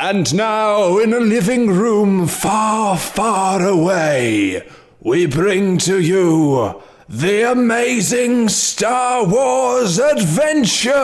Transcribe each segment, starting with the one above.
And now, in a living room far, far away, we bring to you the amazing Star Wars Adventures!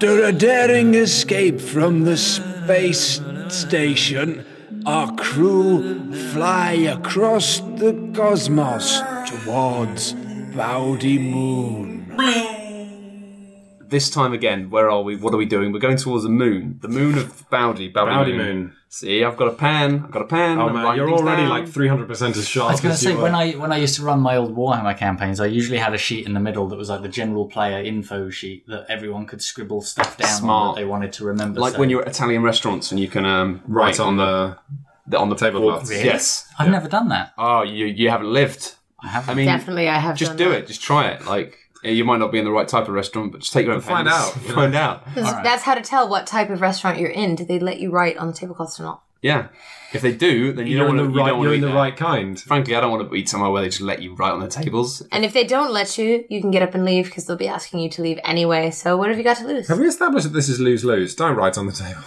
After a daring escape from the space station, our crew fly across the cosmos towards Bowdy Moon. This time again, where are we? What are we doing? We're going towards the moon. The moon of Bowdy. Bowdy, Bowdy Moon. See, I've got a pen. I've got a pen. Oh I'm man, you're already down. like 300% as sharp I was going to say when I when I used to run my old Warhammer campaigns, I usually had a sheet in the middle that was like the general player info sheet that everyone could scribble stuff down Smart. that they wanted to remember. like so- when you're at Italian restaurants and you can um, right on the the on the tablecloths. Really? Yes. I've never done that. Oh, you you haven't lived. I haven't. I mean, Definitely, I have just done do that. it. Just try it. Like you might not be in the right type of restaurant, but just take your own find out, you know. Find out. 'Cause That's how to tell what type of restaurant you're in. Do they let you write on the tablecloths or not? Yeah. If they do, then you you're don't in want the to. right, you don't you're in to the right kind. Frankly, I don't want to eat somewhere where they just let you write on the tables. And if they don't let you, you can get up and leave because they'll be asking you to leave anyway. So what have you got to lose? Have we established that this is lose lose? Don't write on the table.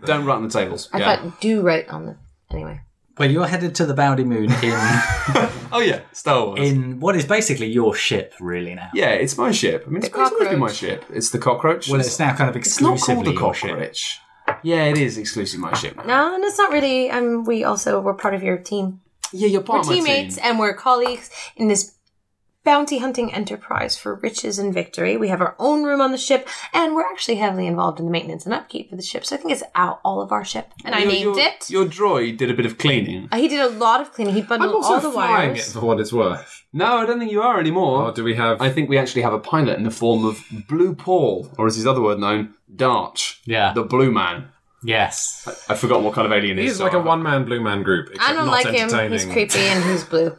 Don't write on the tables. I yeah. thought do write on the anyway. Well, you're headed to the Bowdy Moon in Oh yeah, Star Wars. in what is basically your ship, really now. yeah, it's my ship. I mean, it's The always been my cockroach. ship. It's the cockroach. Well, it's now kind of It's not exclusively called the your ship. cockroach. Yeah, it is exclusively my ship. No, and it's not really. Um, we also we're part of your team. Yeah, you're We're part of my teammates team. and we're colleagues in this bounty hunting enterprise for riches and victory. We have our own room on the ship, and we're actually heavily involved in the maintenance and upkeep for the ship. So I think it's out all of our ship, and I Your- named your, it. Your droid did a bit of cleaning. Uh, He did a lot of cleaning. He bundled I'm bundled also all the flying it for what it's worth. No, I don't think you are anymore. Or do we have? I think we actually have a pilot in the form of Blue Paul, or as his other word known, Darch. Yeah. The Blue Man. Yes. I've forgotten what kind of alien he He's is. like so a I- one man blue man group. I don't not like him. He's creepy and he's blue.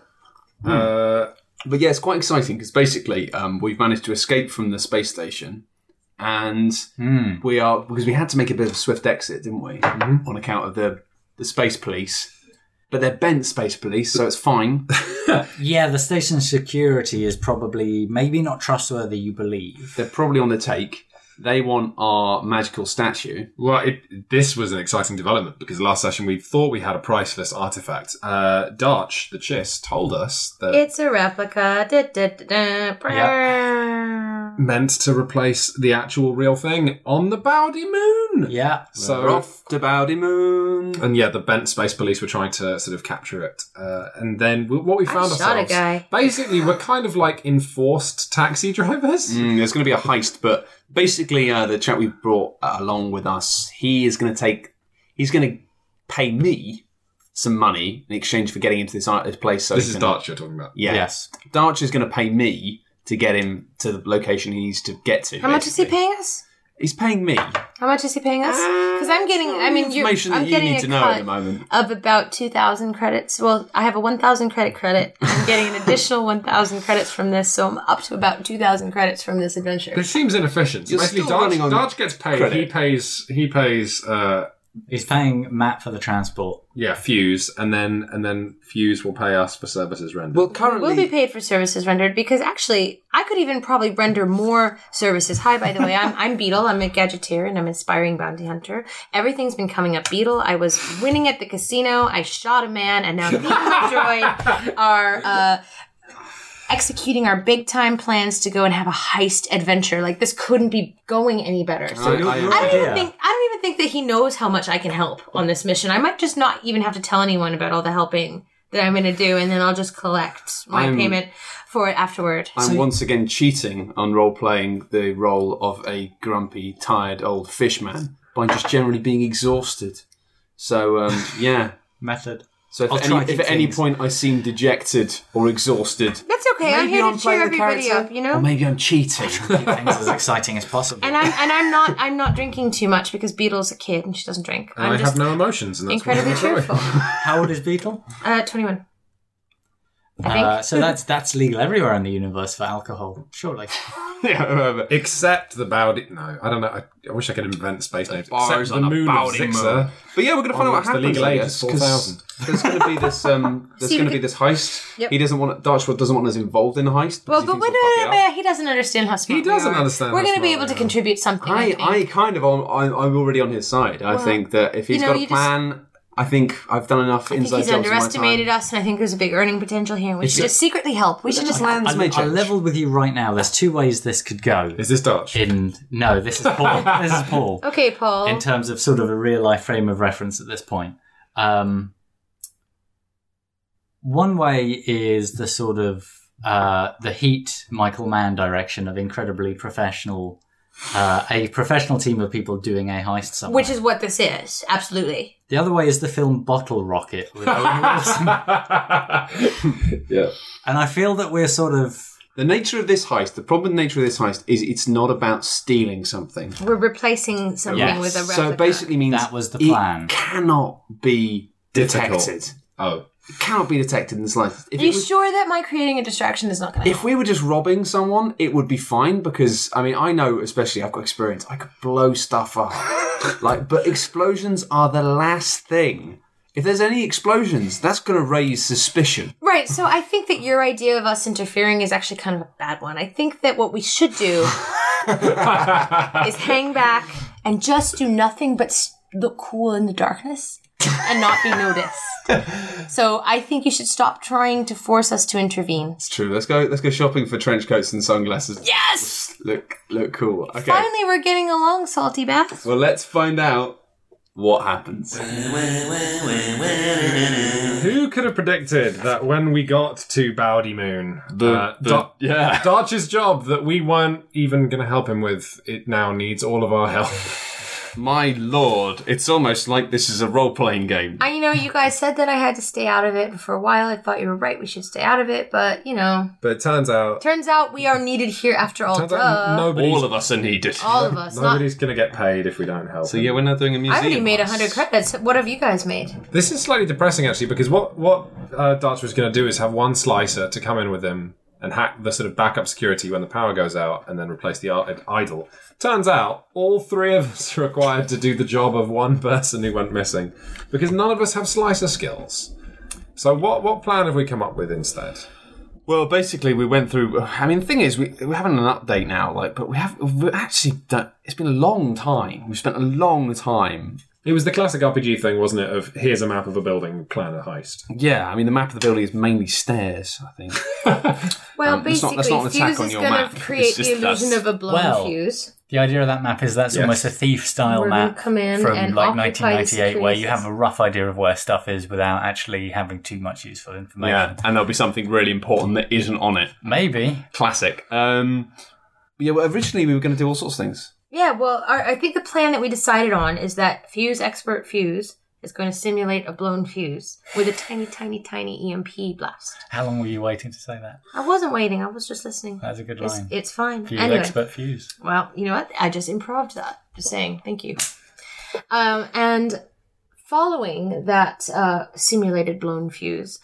Uh, But yeah, it's quite exciting because basically um, we've managed to escape from the space station, and Hmm. we are because we had to make a bit of a swift exit, didn't we? Mm-hmm. On account of the the space police. But they're bent space police, so it's fine. Yeah, the station security is probably maybe not trustworthy. You believe? they're probably on the take. They want our magical statue. well, it, this was an exciting development because last session we thought we had a priceless artifact. Uh, Darch, the Chiss, told us that It's a replica. Da, da, da, da, brr. Meant to replace the actual real thing on the Bowdy Moon. Yeah. So We're off to Bowdy Moon. And yeah, the bent space police were trying to sort of capture it. Uh, and then w- what we found I shot a guy. basically, we're kind of like enforced taxi drivers. Mm, there's going to be a heist, but basically, uh, the chap we brought uh, along with us, he is going to take, he's going to pay me some money in exchange for getting into this, uh, this place. So This is can- Darch you're talking about. Yeah. Yes. Darch is going to pay me to get him to the location he needs to get to. How much is he basically. paying us? He's paying me. How much is he paying us? Because I'm getting. I mean, you're, information I'm that you getting need a to know cut at the moment. of about two thousand credits. Well, I have a one thousand credit credit. I'm getting an additional one thousand credits from this, so I'm up to about two thousand credits from this adventure. It seems inefficient. You're basically, still Darch, running on Darch gets paid. credit. He pays. He pays. Uh, He's paying Matt for the transport. yeah, Fuse, and then and then Fuse will pay us for services rendered. Well, currently, We'll be paid for services rendered because actually, I could even probably render more services. Hi, by the way, I'm I'm Beetle. I'm a gadgeteer and I'm an aspiring bounty hunter. Everything's been coming up Beetle. I was winning at the casino. I shot a man, and now me and my droid are. Uh, Executing our big time plans to go and have a heist adventure. Like this couldn't be going any better. So I- I- I don't even think I don't even think that he knows how much I can help on this mission. I might just not even have to tell anyone about all the helping that I'm going to do, and then I'll just collect my I'm- payment for it afterward. I'm once again cheating on role playing the role of a grumpy, tired old fish man by just generally being exhausted. So, um, yeah. Method. So if, I'll at try any, if at any things. point I seem dejected or exhausted, That's okay. I'm here I'm to playing cheer the everybody up, you know, or know. maybe I'm cheating. Keep things as exciting as possible. And I'm and I'm not I'm not drinking too much because Beetle's a kid and she doesn't drink. and I'm I just have no emotions, and that's what incredibly I enjoy. cheerful. How old is Beetle? Uh, 21. I think. Uh, so that's that's legal everywhere in the universe for alcohol, surely. yeah. Except the Bowdy. No, I don't know. I, I wish I could invent space names. bars Except on the a moon of Bowdy Zixer. moon. But yeah, we're going to find out what Onwards, the happens. legal I age guess, is 'cause 4,000. There's going to be this. Um, there's See, going to we be this heist. Yep. He doesn't want. Darchwood doesn't want us involved in the heist. well, because he but thinks wait, we'll fuck wait, it wait, up. he doesn't understand how smart He doesn't we are. understand We're how going to be smart able to are. contribute something. I, I, think. I kind of, I'm, I'm already on his side. I think that if he's you know, got a you just- plan, I think I've done enough I think inside he's jobs in my underestimated time. us, and I think there's a big earning potential here. and We It's should a- just secretly help. We should just land. I, may I change. leveled with you right now. There's two ways this could go. Is this Dutch? In no, this is Paul. this is Paul. Okay, Paul. In terms of sort of a real life frame of reference at this point. Um, one way is the sort of uh, the Heat Michael Mann direction of incredibly professional, uh, a professional team of people doing a heist somewhere. which is what this is. Absolutely. the other way is the film Bottle Rocket with Owen Wilson, yeah. and I feel that we're sort of The nature of this heist, the problem with the nature of this heist is it's not about stealing something. We're replacing something Yes. with a replica. So it basically means That was the it plan. cannot be Difficult. detected. Oh. Cannot be detected in the slightest. If Are you was- sure that my creating a distraction is not going to If we were just robbing someone, it would be fine because I mean I know, especially I've got experience. I could blow stuff up, like, but explosions are the last thing. If there's any explosions, that's going to raise suspicion. Right, so I think that your idea of us interfering is actually kind of a bad one. I think that what we should do is hang back and just do nothing but look cool in the darkness and not be noticed. so I think you should stop trying to force us to intervene. It's true. Let's go. Let's go shopping for trench coats and sunglasses. Yes! Look, look cool. Okay. Finally, we're getting along, Salty Bath. Well, let's find out what happens. Who could have predicted that when we got to Bowdy Moon, uh, Da- yeah. Darch's job that we weren't even going to help him with, it now needs all of our help. My lord, it's almost like this is a role-playing game. I, you know, you guys said that I had to stay out of it, and for a while I thought you were right. We should stay out of it, but you know, But it turns out, turns out we are needed here after all. turns Duh. out nobody's, All of us are needed. all of us. Not, nobody's going to get paid if we don't help. So him. yeah, we're not doing a museum. I already made a hundred credits. What have you guys made? This is slightly depressing actually because what what uh, Darch was going to do is have one slicer to come in with him and hack the sort of backup security when the power goes out and then replace the idol. Turns out all three of us are required to do the job of one person who went missing because none of us have slicer skills. So what what plan have we come up with instead? Well, basically, we went through. I mean, the thing is, we, we're having an update now, like, but we have we've actually done. It's been a long time. We've spent a long time. It was the classic RPG thing, wasn't it? Of here's a map of a building, plan a heist. Yeah, I mean, the map of the building is mainly stairs. I think. Well, Um, that's not- basically, that's not an attack Fuse on is your going map. to create It's the just illusion us. of a blown Well, fuse. The idea of that map is that's Yes. almost a thief style We're map come in from and like 1998 where you have a rough idea of where stuff is without actually having too much useful information. Yeah, and there'll be something really important that isn't on it. Maybe. Classic. Um, yeah, well, originally we were going to do all sorts of things. Yeah, well, our, I think the plan that we decided on is that Fuse Expert Fuse is going to simulate a blown fuse with a tiny, tiny, tiny EMP blast. How long were you waiting to say that? I wasn't waiting; I was just listening. That's a good It's, line. it's fine. Fuse anyway, expert fuse. well, you know what? I just improved that. Just saying. Thank you. Um, and following that uh, simulated blown fuse,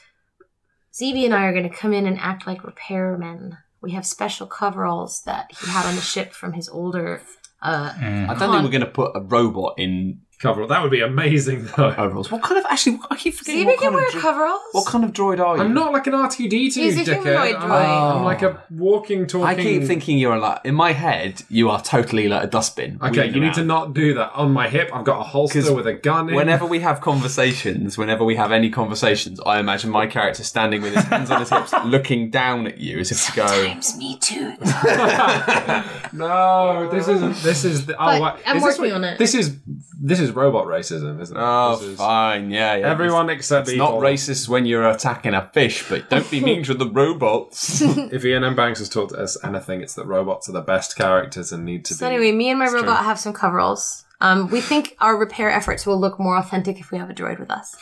ZB and I are going to come in and act like repairmen. We have special coveralls that he had on the ship from his older. Uh, Mm. I don't think we're going to put a robot in Cover that would be amazing though. overalls. What kind of actually? I keep forgetting. ZB what can kind wear of dro- coveralls. What kind of droid are you? I'm not like an R2D2 He's a dickhead. humanoid I'm, droid. I'm like a walking, talking. I keep thinking you're like in my head. You are totally like a dustbin. Okay, wheeling you need to around. not do that. On my hip, I've got a 'Cause holster with a gun in. Whenever we have conversations, whenever we have any conversations, I imagine my character standing with his hands on his hips, looking down at you as if to go. Sometimes me too. No, this isn't. This is. The, oh, But what- I'm is this working what- on it. This is this is robot racism, isn't it? Oh, This is- fine, yeah, yeah. Everyone except It's not people. racist when you're attacking a fish, but don't be mean to the robots. If Iain M. Banks has taught us anything, it's that robots are the best characters and need to be. So be. anyway, me and my robot true. have some coveralls. Um, we think our repair efforts will look more authentic if we have a droid with us.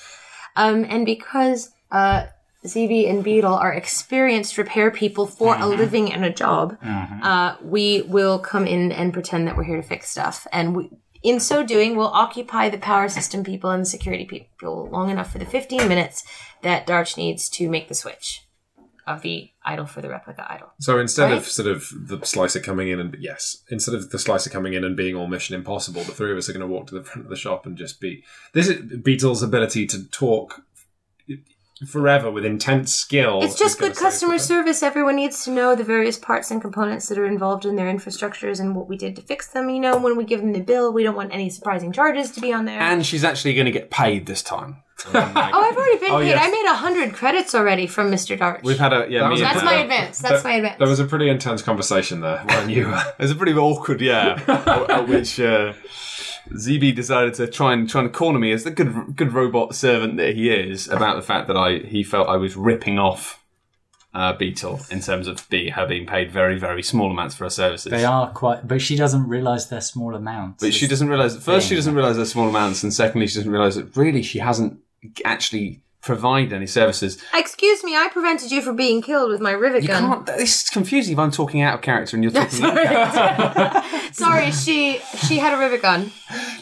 Um, and because uh, ZB and Beetle are experienced repair people for a living and a job, uh, we will come in and pretend that we're here to fix stuff. And we, in so doing, we'll occupy the power system people and the security people long enough for the 15 minutes that Darch needs to make the switch. of the idol for the replica idol. So instead Right? of sort of the slicer coming in and yes, instead of the slicer coming in and being all mission impossible, the three of us are going to walk to the front of the shop and just be this is Beetle's ability to talk forever with intense skill. It's just good customer the- service. Everyone needs to know the various parts and components that are involved in their infrastructures and what we did to fix them. You know, when we give them the bill, we don't want any surprising charges to be on there. And she's actually going to get paid this time. oh, I've already been Oh, paid. yes. I made a hundred credits already from Mr. Darch. We've had a yeah. That me was That's my advance. That's my advance. There was a pretty intense conversation there when you. There's a pretty awkward, yeah, at, at which uh, ZB decided to try and try and corner me as the good good robot servant that he is about the fact that I he felt I was ripping off uh, Beetle in terms of be, her being paid very very small amounts for her services. They are quite, but she doesn't realise they're small amounts. But she doesn't realize. First, she doesn't realize they're small amounts, and secondly, she doesn't realize that really she hasn't actually provided any services. Excuse me, I prevented you from being killed with my rivet You gun. can't. This is confusing. If I'm talking out of character and you're talking. in character. Sorry, she she had a rivet gun.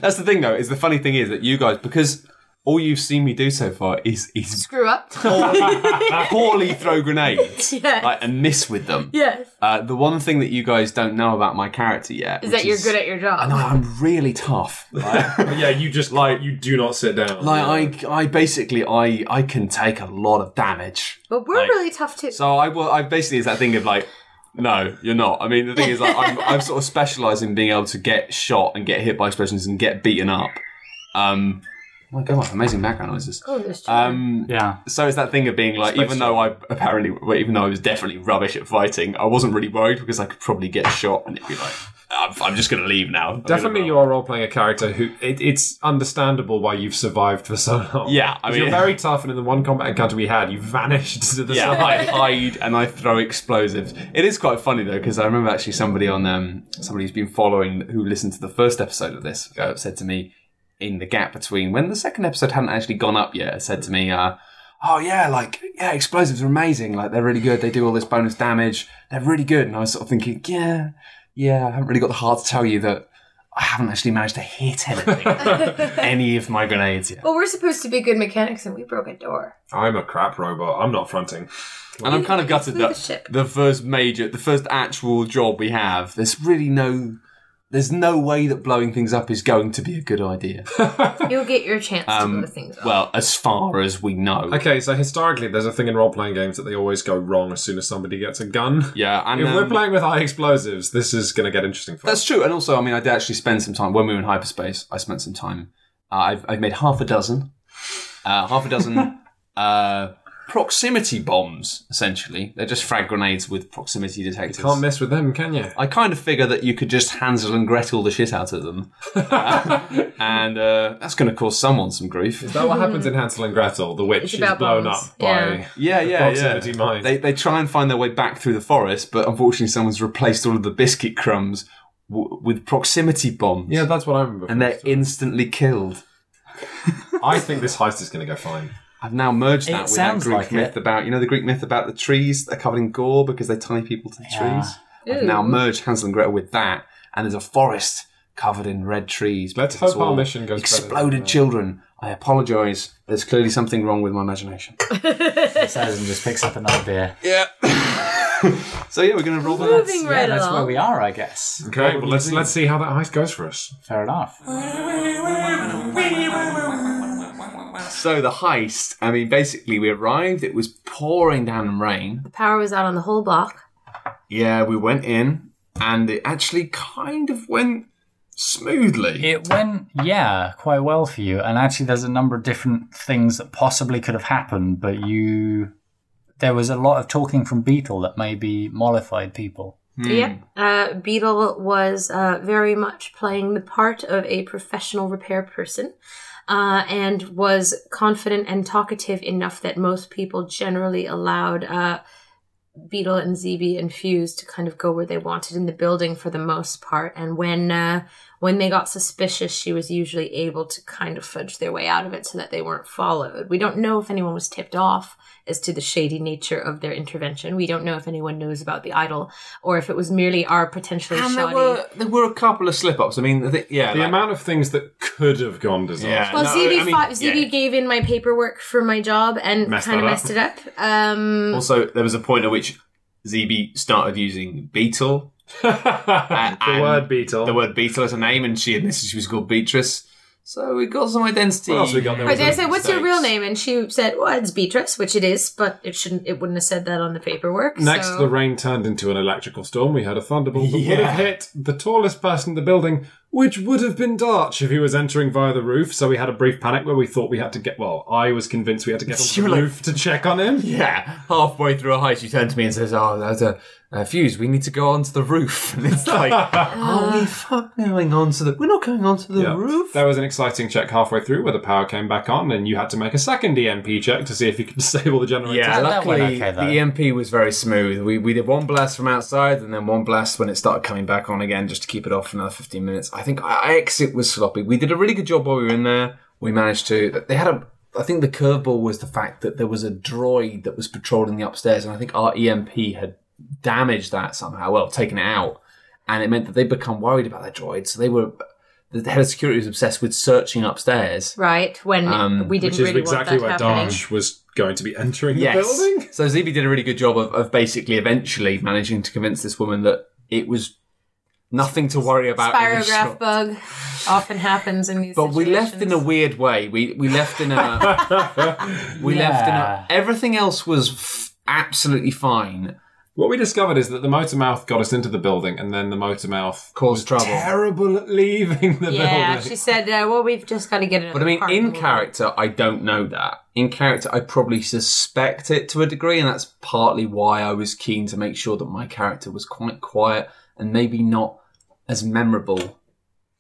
That's the thing, though. Is the funny thing is that you guys, because all you've seen me do so far is is Screw up. poorly throw grenades Yes. like, and miss with them. yes. Uh, the one thing that you guys don't know about my character yet Is that you're good at your job. No, I'm really tough. Like, yeah, you just like you do not sit down. like I, I basically, I, I can take a lot of damage. But we're Like- really tough too. So I, will, I basically is that thing of like, no, you're not. I mean, the thing is, like, I'm, I'm sort of specialised in being able to get shot and get hit by explosions and get beaten up. Um, my god, amazing background noises. oh, there's children. Um, yeah. so it's that thing of being like, Space even though I apparently, well, even though I was definitely rubbish at fighting, I wasn't really worried because I could probably get shot and it'd be like, I'm, I'm just going to leave now. I'm Definitely, you are role playing a character who it, it's understandable why you've survived for so long. Yeah, I mean- you're very tough, and in the one combat encounter we had, you vanished to the Yeah, I side. hide and I throw explosives. It is quite funny though because I remember actually somebody on um somebody who's been following who listened to the first episode of this uh, said to me in the gap between when the second episode hadn't actually gone up yet said to me uh oh yeah like yeah explosives are amazing like they're really good they do all this bonus damage they're really good and I was sort of thinking yeah yeah I haven't really got the heart to tell you that I haven't actually managed to hit anything any of my grenades yet well, we're supposed to be good mechanics, and we broke a door. I'm a crap robot. I'm not fronting. And I'm kind of gutted Flew the that ship. the first major, the first actual job we have, there's really no, there's no way that blowing things up is going to be a good idea. You'll get your chance to Um, blow things up. well, as far as we know. Okay, so historically, there's a thing in role playing games that they always go wrong as soon as somebody gets a gun. Yeah, and If we're um, playing with high explosives, this is going to get interesting for that's us. true. And also, I mean, I did actually spend some time when we were in hyperspace. I spent some time. Uh, I've I've made half a dozen, uh, half a dozen uh, proximity bombs. Essentially, they're just frag grenades with proximity detectors. You Can't mess with them, can you? I kind of figure that you could just Hansel and Gretel the shit out of them, and uh, that's going to cause someone some grief. Is that what happens in Hansel and Gretel? The witch is blown bombs. up by. Yeah. Yeah, yeah, proximity yeah. mine. They they try and find their way back through the forest, but unfortunately, someone's replaced all of the biscuit crumbs w- with proximity bombs. Yeah, that's what I remember. and they're instantly killed. I think this heist is going to go fine. I've now merged It that with that Greek like myth it. about you know the Greek myth about the trees that are covered in gore because they tie people to the Yeah. trees. I've now merged Hansel and Gretel with that, and there's a forest covered in red trees. Let's hope our mission goes better than Exploded that. children. I apologise. There's clearly something wrong with my imagination. Says and just picks up another beer. yeah. so yeah, we're gonna roll the Moving Yeah, right that's along. where we are, I guess. Okay, well let's let's see how that heist goes for us. Fair enough. So the heist. I mean, basically, we arrived. It was pouring down rain. The power was out on the whole block. Yeah, we went in, and it actually kind of went smoothly. It went, yeah, quite well for you. And actually, there's a number of different things that possibly could have happened, but you. There was a lot of talking from Beetle that maybe mollified people. Yep. Uh, Beetle was uh, very much playing the part of a professional repair person. Uh, and was confident and talkative enough that most people generally allowed uh, Beetle and ZB and Fuse to kind of go where they wanted in the building for the most part. And when uh, when they got suspicious, she was usually able to kind of fudge their way out of it so that they weren't followed. We don't know if anyone was tipped off as to the shady nature of their intervention. We don't know if anyone knows about the idol or if it was merely our potentially And there were there were a couple of slip ups. I mean, the, yeah, The like- amount of things that could have gone disaster. Yeah. well, No, ZB, I mean, fi- ZB yeah. gave in my paperwork for my job and kind of messed it up. Um, Also, there was a point at which ZB started using Beetle, the word beetle. the word Beetle as a name, and she admitted she was called Beatrice. So we got some identity. What else we got there? But was I said, "What's your real name?" And she said, "Well, it's Beatrice," which it is, but it shouldn't. It wouldn't have said that on the paperwork. Next, so- the rain turned into an electrical storm. We had a thunderbolt that would Yeah. have hit the tallest person in the building, which would have been Darch if he was entering via the roof. So we had a brief panic where we thought we had to get. Well, I was convinced we had to get onto You the were like- roof to check on him. Yeah, halfway through a heist, she turned to me and says, "Oh, there's a, a fuse. We need to go onto the roof." And it's like, "Are we fucking going onto the? We're not going onto the Yeah. roof." There was an exciting check halfway through where the power came back on, and you had to make a second EMP check to see if you could disable the generator. Yeah, That- that went luckily okay, though. the EMP was very smooth. We we did one blast from outside and then one blast when it started coming back on again, just to keep it off for another fifteen minutes. I think our exit was sloppy. We did a really good job while we were in there. We managed to. They had a. I think the curveball was the fact that there was a droid that was patrolling the upstairs, and I think our EMP had damaged that somehow. Well, taken it out, and it meant that they'd become worried about that droid. So they were. The head of security was obsessed with searching upstairs. right when Um, we didn't Which is really exactly want where that happening. Darch was going to be entering Yes. the building. So ZB did a really good job of, of basically eventually managing to convince this woman that it was nothing to worry about. in this Spirograph shop. bug often happens in these. But we left in a situations. weird way. We we left in a we left in a everything else was f- absolutely fine. What we discovered is that the motor mouth got us into the building, and then the motor mouth Caused trouble. terrible at leaving the building. Yeah, building. she said, uh, "Well, we've just got to get it." But I mean, in character, I don't know that. In character, I probably suspect it to a degree, and that's partly why I was keen to make sure that my character was quite quiet and maybe not as memorable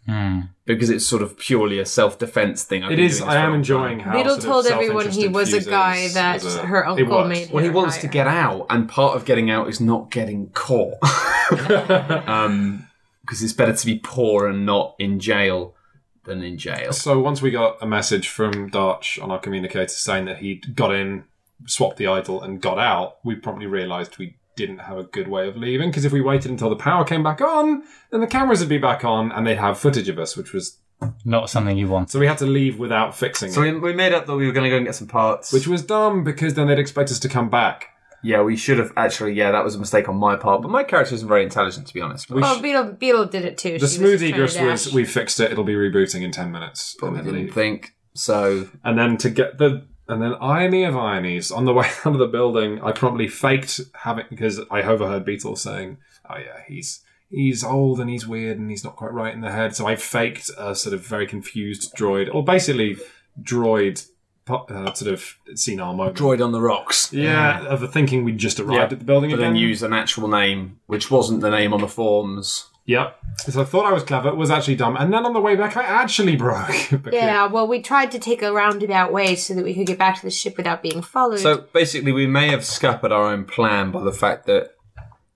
Hmm. Because it's sort of purely a self-defense thing. I've It been is. doing this I am enjoying time. how Beetle sort of told everyone he was a guy that a- her uncle made. Well, he wants hire. to get out, and part of getting out is not getting caught. um, because it's better to be poor and not in jail than in jail. So once we got a message from Darch on our communicator saying that he'd got in, swapped the idol, and got out, we promptly realised we didn't have a good way of leaving. Because if we waited until the power came back on, then the cameras would be back on, and they'd have footage of us, which was Not something you want. so we had to leave without fixing So it, we, we made up that we were going to go and get some parts. which was dumb because then they'd expect us to come back. yeah, we should have actually. Yeah, that was a mistake on my part. But my character isn't very intelligent, to be honest. We Well, sh- Beetle, Beetle did it too. the She was smooth trying to egress dash. was we fixed it. It'll be rebooting in ten minutes, But we and then didn't leave. think so. And then to get the and then irony of ironies on the way out of the building, I promptly faked having because I overheard Beetle saying, "Oh yeah, he's he's old and he's weird and he's not quite right in the head." So I faked a sort of very confused droid, or basically droid, uh, sort of senile moment. Droid on the rocks. Yeah, of the thinking we'd just arrived Yeah, at the building But again. then use an actual name, which wasn't the name on the forms. Yep. So I thought I was clever, was actually dumb, and then on the way back I actually broke. Yeah, well, we tried to take a roundabout way so that we could get back to the ship without being followed. So basically, we may have scuppered our own plan by the fact that,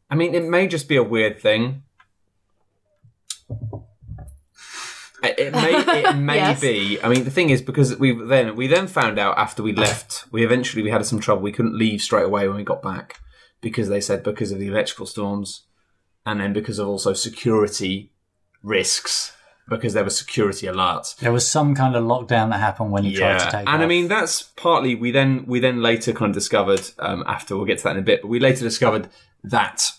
I mean, it may just be a weird thing. It it may, it may Yes. be. I mean, the thing is because we then we then found out after we left, we eventually we had some trouble. We couldn't leave straight away when we got back because they said because of the electrical storms, and then because of also security risks because there were security alerts. There was some kind of lockdown that happened when you tried to take and I mean that's partly we then we then later kind of discovered um, after we'll get to that in a bit, but we later discovered that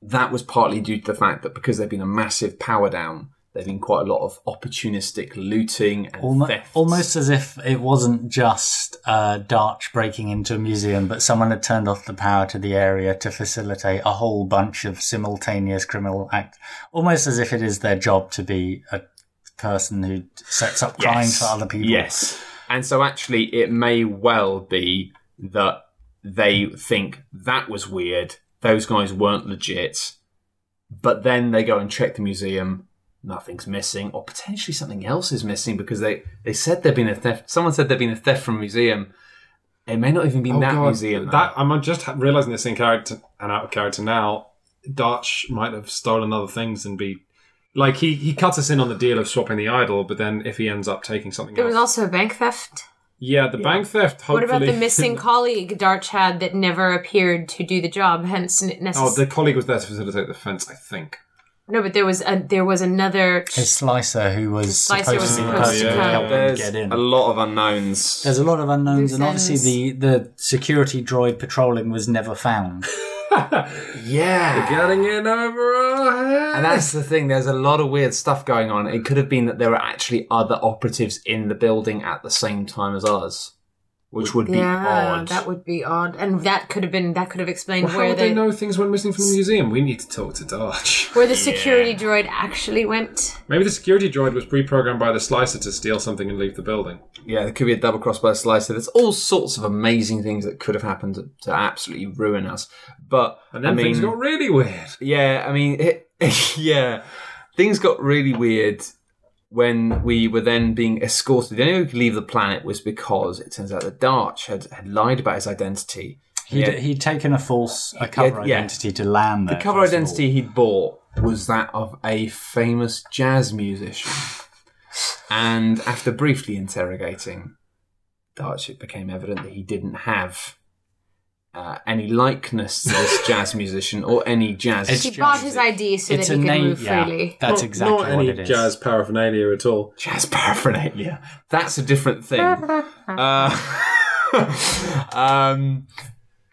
that was partly due to the fact that because there'd been a massive power down, there'd been quite a lot of opportunistic looting and Almo- theft. almost as if it wasn't just uh, Darch breaking into a museum, but someone had turned off the power to the area to facilitate a whole bunch of simultaneous criminal act. Almost as if it is their job to be a person who sets up crimes for other people. Yes. And so actually, it may well be that they think that was weird. Those guys weren't legit. But then they go and check the museum. Nothing's missing, or potentially something else is missing because they, they said there'd been a theft. Someone said there'd been a theft from a museum. It may not even be Oh, that God, museum. though. That I'm just realizing this in character and out of character now. Darch might have stolen other things and be like he he cuts us in on the deal of swapping the idol, but then if he ends up taking something there was also a bank theft. Yeah, the bank theft. What about the missing colleague Darch had that never appeared to do the job? Hence, Oh, the colleague was there to facilitate the fence, I think. No, but there was a there was another. His slicer, who was Slicer supposed was to be supposed person to who come. helped them There's get in. a lot of unknowns. There's a lot of unknowns, and Loose obviously the, the security droid patrolling was never found. yeah. Getting in over our heads. And that's the thing, there's a lot of weird stuff going on. It could have been that there were actually other operatives in the building at the same time as us, which would be yeah, odd. that would be odd, and that could have been that could have explained Well, how where would the they know things went missing from the museum? We need to talk to Dodge. where the security droid actually went. Maybe the security droid was pre-programmed by the slicer to steal something and leave the building. Yeah, there could be a double cross by a slicer. There's all sorts of amazing things that could have happened to, to absolutely ruin us. But And then I mean, things got really weird. yeah, I mean, it, yeah, things got really weird when we were then being escorted. The only way we could leave the planet was because it turns out that Darch had, had lied about his identity. He'd, Yeah. he'd taken a false a cover yeah. identity to land there. The cover first of all. identity he'd bought was that of a famous jazz musician. And after briefly interrogating Darch, it became evident that he didn't have uh, any likeness to this jazz musician or any jazz. It's He just- bought his ID so It's that he could name. move Yeah, freely. that's Not- exactly not what any it is. jazz paraphernalia at all. jazz paraphernalia. That's a different thing. uh, um,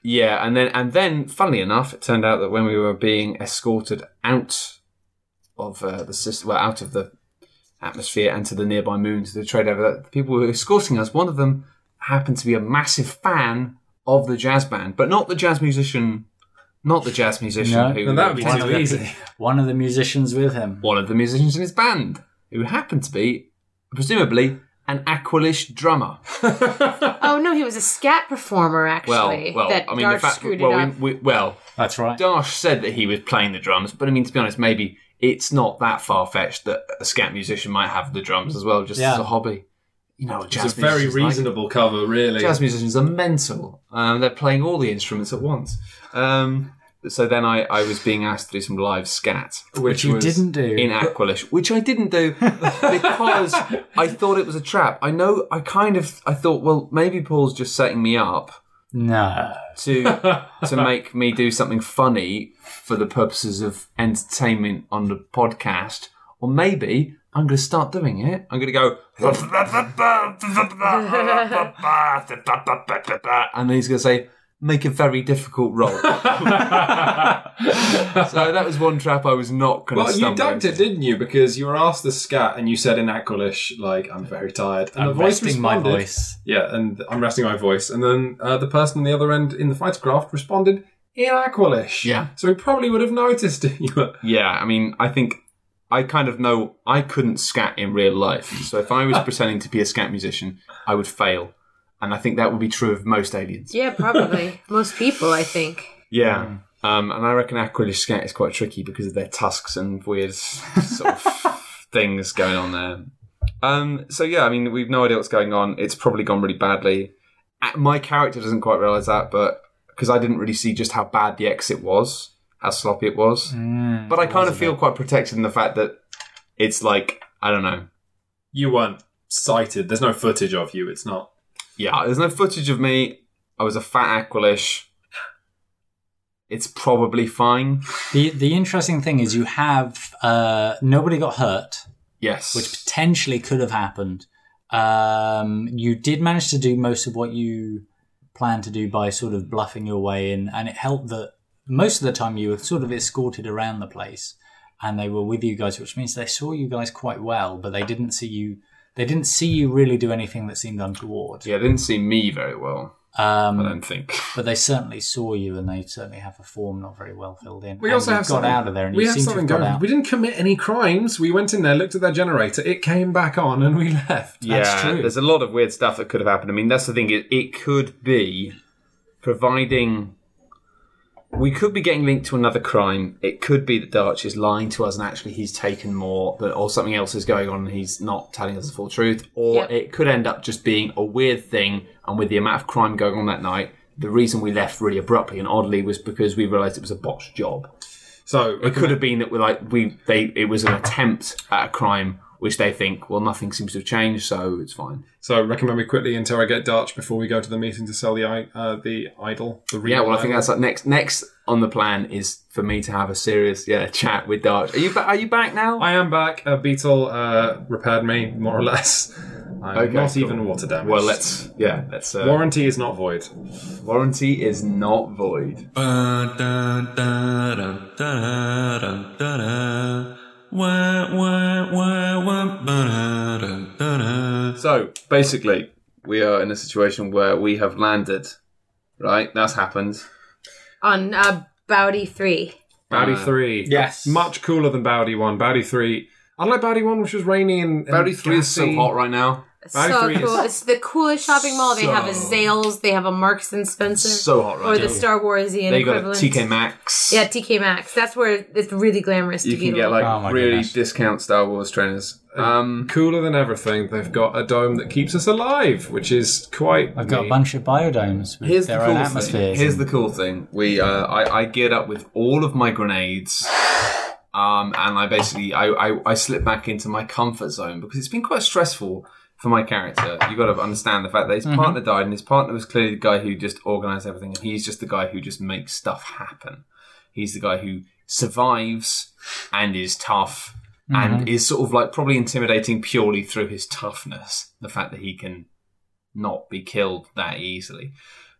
yeah, and then and then, funnily enough, it turned out that when we were being escorted out of uh, the system, well, out of the atmosphere and to the nearby moon to the trade over, the people who were escorting us, one of them happened to be a massive fan of the jazz band, but not the jazz musician. Not the jazz musician No. who And that would be one too of the- easy. One of the musicians with him. one of the musicians in his band, who happened to be, presumably, an Aqualish drummer. Oh no, he was a scat performer actually. well, that I mean, Darch the fact, screwed well, it up. we, we, well, That's right. Darch said that he was playing the drums, but I mean, to be honest, maybe it's not that far fetched that a scat musician might have the drums as well, just Yeah. as a hobby. You know, jazz It's a very musicians like. reasonable cover, really. Jazz musicians are mental. Um, they're playing all the instruments at once. Um, so then I, I was being asked to do some live scat, Which you was didn't do. in Aqualish, which I didn't do because I thought it was a trap. I know, I kind of, I thought, well, maybe Paul's just setting me up no. to to make me do something funny for the purposes of entertainment on the podcast, or maybe I'm going to start doing it. I'm going to go, and then he's going to say, make a very difficult roll. so that was one trap I was not going to Well, you stumble ducked it, didn't you? Because you were asked the scat, and you said in Aqualish, like, "I'm very tired." And I'm the voice resting my responded- voice. Yeah, and I'm resting my voice. And then uh, the person on the other end in the photograph responded in Aqualish. Yeah. So he probably would have noticed you were. Yeah, I mean, I think I kind of know I couldn't scat in real life. So if I was pretending to be a scat musician, I would fail. And I think that would be true of most aliens. Yeah, probably. Most people, I think. Yeah. Um, and I reckon Aqualish scat is quite tricky because of their tusks and weird sort of things going on there. Um, so yeah, I mean, we've no idea what's going on. It's probably gone really badly. Uh, My character doesn't quite realise that, but because I didn't really see just how bad the exit was, how sloppy it was. Mm, But I kind of feel quite protected in the fact that it's like I don't know. You weren't sighted. There's no footage of you. It's not. Yeah, there's no footage of me. I was a fat Aqualish. It's probably fine. The the interesting thing is you have uh, nobody got hurt, Yes. which potentially could have happened. Um, you did manage to do most of what you planned to do by sort of bluffing your way in, and it helped that most of the time you were sort of escorted around the place, and they were with you guys, which means they saw you guys quite well, but they didn't see you. They didn't see you really do anything that seemed untoward. yeah, they didn't see me very well. Um, I don't think. but they certainly saw you, and they certainly have a form not very well filled in. We And also you have got something- out of there, and we you have seem to something have got going. out. We didn't commit any crimes. We went in there, looked at their generator. It came back on, and we left. Yeah, true. there's a lot of weird stuff that could have happened. I mean, that's the thing. It, it could be providing. We could be getting linked to another crime. It could be that Darch is lying to us and actually he's taken more, that, or something else is going on and he's not telling us the full truth. Or Yep. it could end up just being a weird thing. And with the amount of crime going on that night, the reason we left really abruptly and oddly was because we realised it was a botched job. So It could have been that we like we they it was an attempt at a crime which they think, well, nothing seems to have changed, so it's fine. So recommend we quickly interrogate Darch before we go to the meeting to sell the uh, the idol. The Yeah, real well, I think that's like next. Next on the plan is for me to have a serious, yeah, chat with Dart. Are you ba- are you back now? I am back. Uh, Beetle uh, repaired me more or less. I'm Okay, not cool. even water damaged. well, let's yeah, let's. Uh, Warranty is not void. warranty is not void. So basically, we are in a situation where we have landed. Right, that's happened. On uh, Bowdy 3. Bowdy Uh, 3. yes. Much cooler than Bowdy 1. Bowdy 3. Unlike Bowdy 1, which was rainy and. and Bowdy three is so gassy. hot right now. Bowdy so 3 is- cool. It's the coolest shopping mall. They have a So- Zales, they have a Marks and Spencer. So hot right or now. the Star Warsian they got a equivalent. TK Maxx. Yeah, TK Maxx. That's where it's really glamorous to you be. can get like Oh my really goodness. discount Star Wars trainers. Um, Cooler than everything. They've got a dome that keeps us alive, which is quite. I've got a neat. bunch of biodomes with Here's the their cool own thing. atmospheres. Here's and- the cool thing. We, uh, I, I geared up with all of my grenades, um, and I basically, I, I, I slipped back into my comfort zone because it's been quite stressful for my character. You got to understand the fact that his partner died, and his partner was clearly the guy who just organised everything, and he's just the guy who just makes stuff happen. He's the guy who survives and is tough. And is sort of like probably intimidating purely through his toughness. The fact that he can not be killed that easily.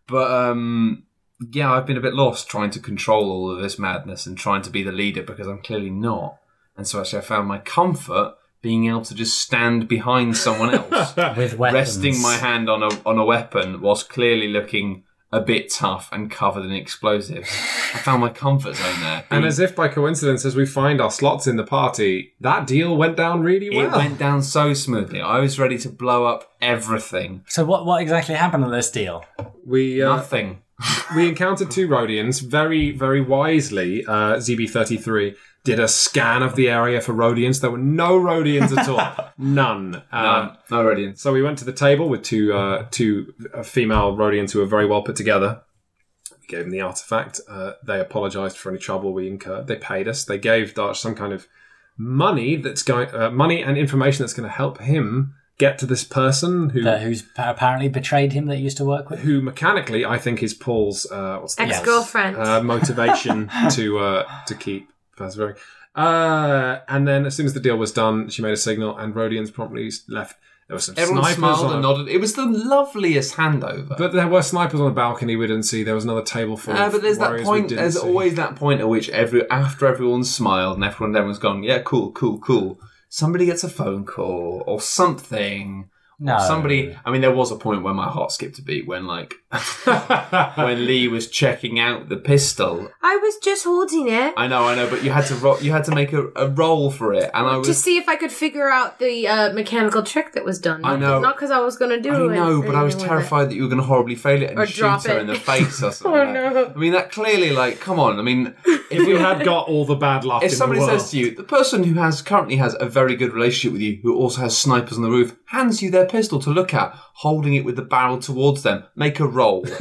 But um, yeah, I've been a bit lost trying to control all of this madness and trying to be the leader because I'm clearly not. And so actually, I found my comfort being able to just stand behind someone else, with weapons. resting my hand on a on a weapon whilst clearly looking a bit tough and covered in explosives. I found my comfort zone there. And as if by coincidence, as we find our slots in the party, that deal went down really well. it went down so smoothly. I was ready to blow up everything. So what what exactly happened at this deal? we uh, Nothing. we encountered two Rodians. Very, very wisely, uh, ZB33 did a scan of the area for Rodians. There were no Rodians at all. None. Um, No, no radiance. So we went to the table with two uh, two uh, female Rodians who were very well put together. We gave them the artifact. Uh, they apologised for any trouble we incurred. They paid us. They gave Darch some kind of money that's going uh, money and information that's going to help him get to this person who That who's apparently betrayed him that he used to work with? who mechanically I think is Paul's uh, what's the Ex girlfriend. uh, motivation to uh, to keep persevering. Uh, and then as soon as the deal was done, she made a signal, and Rodians promptly left. There were some Everyone snipers smiled on and nodded. It was the loveliest handover. but there were snipers on a balcony we didn't see. There was another table full. Uh, of but there's that point. There's see. always that point at which every after everyone's smiled and everyone everyone's gone, yeah, cool, cool, cool. Somebody gets a phone call or something. No. Somebody. I mean, there was a point where my heart skipped a beat when, like, when Lee was checking out the pistol. I was just holding it I know, I know, but you had to ro- you had to make a, a roll for it, and I was to see if I could figure out the uh, mechanical trick that was done. I Not- know. Not because I was going to do I it. know, but I was anything with it. terrified that you were going to horribly fail it and Or shoot drop her it. in the face or something. Oh, like- no. I mean, that clearly, like, come on. I mean, if we had got all the bad luck if in somebody the world, says to you, the person who has currently has a very good relationship with you, who also has snipers on the roof, hands you their pistol to look at, holding it with the barrel towards them, make a roll.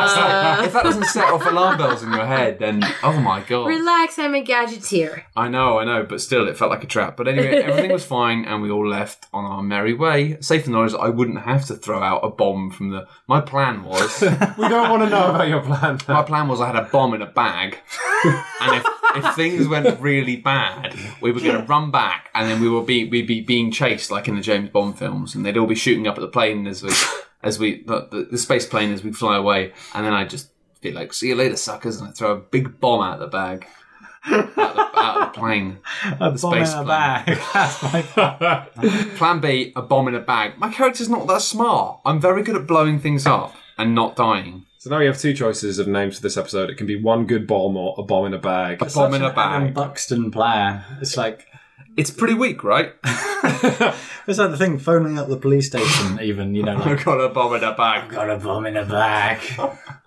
It's like, if that doesn't set off alarm bells in your head, then oh my god. Relax, I'm a gadgeteer. I know, I know, but still, it felt like a trap. But anyway, everything was fine, and we all left on our merry way. Safe in knowledge that I wouldn't have to throw out a bomb from the. My plan was. we don't want to know about your plan. My plan was I had a bomb in a bag, and if, if things went really bad, we were going to run back, and then we would be we'd be being chased like in the James Bond films, and they'd all be shooting up at the plane as we as we the, the, the space plane as we fly away, and then I'd just be like, "See you later, suckers," and I'd throw a big bomb out of the bag, out the, out of the plane. A bomb in a plane. bag. That's my Plan B, a bomb in a bag. My character's not that smart. I'm very good at blowing things up and not dying. So now we have two choices of names for this episode. It can be one good bomb or a bomb in a bag. A bomb in a an Alan bag. Buxton plan. It's like It's pretty weak, right? it's like the thing phoning up the police station. Even you know, like I've got a bomb in a bag. got a bomb in a bag.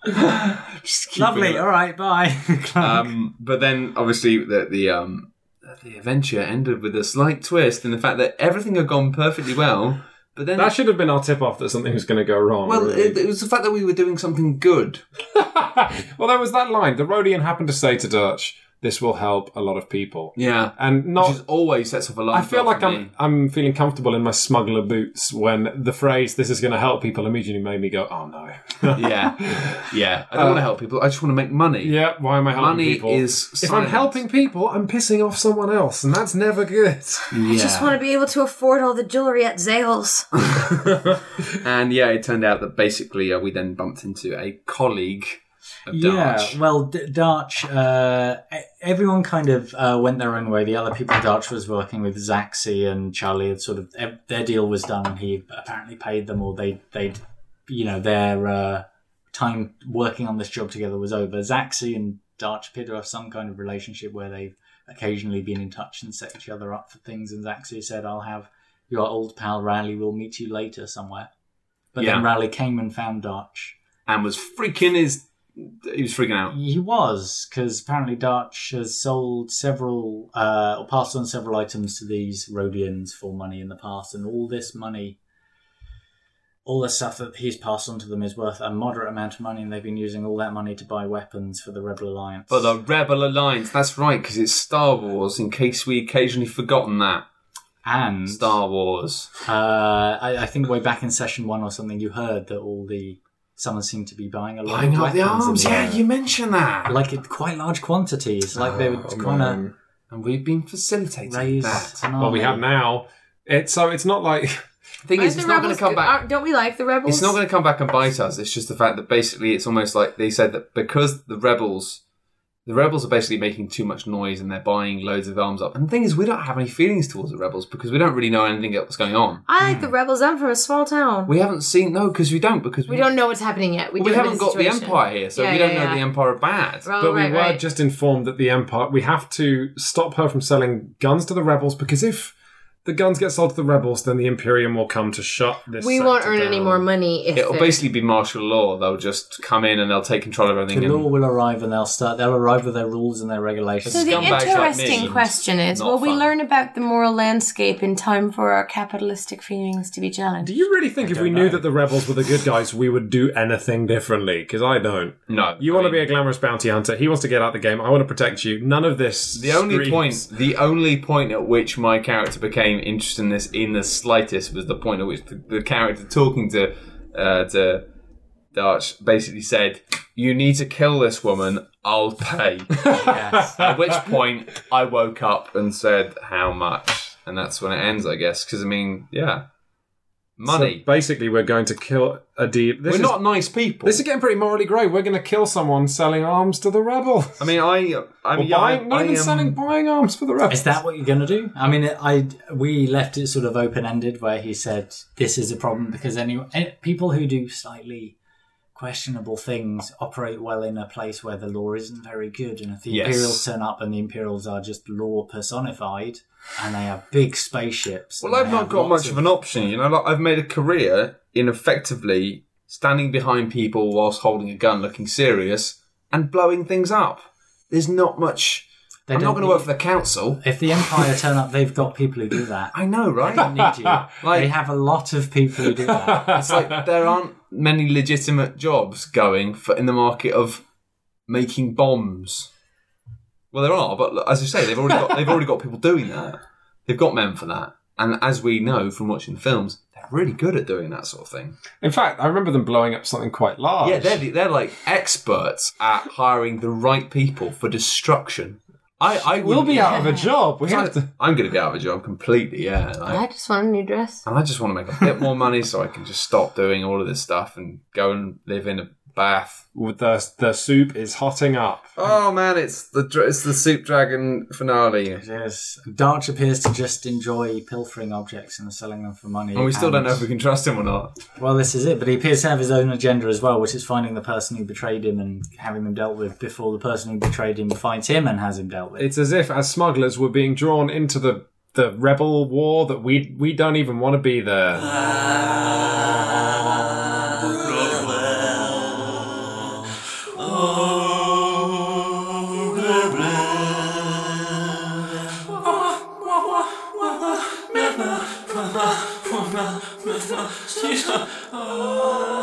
Just keep Lovely. it- All right. Bye. Um, but then obviously the the um the adventure ended with a slight twist in the fact that everything had gone perfectly well, but then that should have been our tip off that something was going to go wrong. well, really. it, it was the fact that we were doing something good. well, there was that line. The Rodian happened to say to Dutch, this will help a lot of people. Yeah. And Which not is always sets off a alarm I feel like I'm me. I'm feeling comfortable in my smuggler boots when the phrase "this is going to help people" immediately made me go, "Oh no." yeah, yeah. I don't want to help people. I just want to make money. yeah, why am I helping Money people? is if I'm helping people, I'm pissing off someone else, and that's never good. I just want to be able to afford all the jewelry at Zales. And yeah, it turned out that basically uh, we then bumped into a colleague of Yeah, Darch. well, D- Darch, uh, everyone kind of uh, went their own way. The other people Darch was working with, Zaxi and Charlie, had sort of their deal was done. And he apparently paid them, or they they'd you know their uh, time working on this job together was over. Zaxi and Darch appear to have some kind of relationship where they've occasionally been in touch and set each other up for things. And Zaxi said, "I'll have your old pal Raleigh. We'll meet you later somewhere." But then Yeah. Raleigh came and found Darch. and was freaking his. He was freaking out. He was, because apparently Darch has sold several, uh, or passed on several items to these Rodians for money in the past, and all this money, all the stuff that he's passed on to them is worth a moderate amount of money, and they've been using all that money to buy weapons for the Rebel Alliance. For the Rebel Alliance, that's right, because it's Star Wars. In case we occasionally forgotten that and Star Wars. uh, I, I think way back in session one or something, you heard that all the someone seemed to be buying a lot Buying of up the weapons arms. the Yeah, area. you mentioned that. like in quite large quantities, like they were Oh, trying to man. and we've been facilitating raise that. an Well, we have now. It so it's not like The thing is, Aren't it's the not going rebels to come good- back. aren't- Don't we like the rebels? It's not going to come back and bite us. It's just the fact that basically it's almost like they said that because the rebels, the rebels are basically making too much noise and they're buying loads of arms up. And the thing is, we don't have any feelings towards the rebels because we don't really know anything else going on. I like hmm. the rebels. I'm from a small town. We, We haven't seen no because we don't because we, don't know what's happening yet. We, we don't know haven't got the situation. empire here, so Yeah, we don't yeah, know yeah. the empire are bad. Oh, but we right, were right. just informed that the Empire. We have to stop her from selling guns to the rebels because if the guns get sold to the rebels, then the Imperium will come to shut this. We won't sector earn any more money if It'll it- basically be martial law. They'll just come in and they'll take control of everything. The law And, will arrive and they'll start. They'll arrive with their rules and their regulations. So the scumbags like interesting me, question is: not Will we learn about the moral landscape in time for our capitalistic feelings to be challenged? Do you really think if we don't knew that the rebels were the good guys, we would do anything differently? Because I don't. no, You I want to be a glamorous bounty hunter. He wants to get out of the game. I want to protect you. None of this. The only point, the only point at which my character became in this in the slightest was the point at which the, the character talking to uh, to Darch basically said, "You need to kill this woman. I'll pay." Yes. at which point I woke up and said, "How much?" And that's when it ends, I guess. Because I mean, yeah, money. So basically, we're going to kill a deep. This We're is, not nice people. This is getting pretty morally grey. We're going to kill someone selling arms to the rebels. I mean, I, I Or mean, yeah, buying, I, not I even am- selling, buying arms for the rebels. Is that what you're going to do? I mean, I we left it sort of open ended where he said this is a problem because any, any people who do slightly questionable things operate well in a place where the law isn't very good, and if the Yes. Imperials turn up and the Imperials are just law personified and they have big spaceships. Well, I've not got much of an option. You know, like I've made a career in effectively standing behind people whilst holding a gun, looking serious, and blowing things up. There's not much. They I'm not going to work for the council. If the Empire turn up, they've got people who do that. I know, They don't right? need you. they have a lot of people who do that. it's like there aren't many legitimate jobs going for in the market of making bombs. Well, there are, but as you say, they've already got they've already got people doing that. They've got men for that, and as we know from watching the films, they're really good at doing that sort of thing. In fact, I remember them blowing up something quite large. Yeah, they're, they're like experts at hiring the right people for destruction. I, I we'll be out of a job. We have to. I'm going to be out of a job completely. Yeah, like- I just want a new dress. and I just want to make a bit more money so I can just stop doing all of this stuff and go and live in a bath. With the the soup is hotting up. Oh man, it's the it's the Soup Dragon finale, Yes, Darch appears to just enjoy pilfering objects and selling them for money. and we still don't know if we can trust him or not. Well, this is it, but he appears to have his own agenda as well, which is finding the person who betrayed him and having them dealt with before the person who betrayed him finds him and has him dealt with. It's as if, as smugglers, we're being drawn into the the rebel war that we we don't even want to be there. きら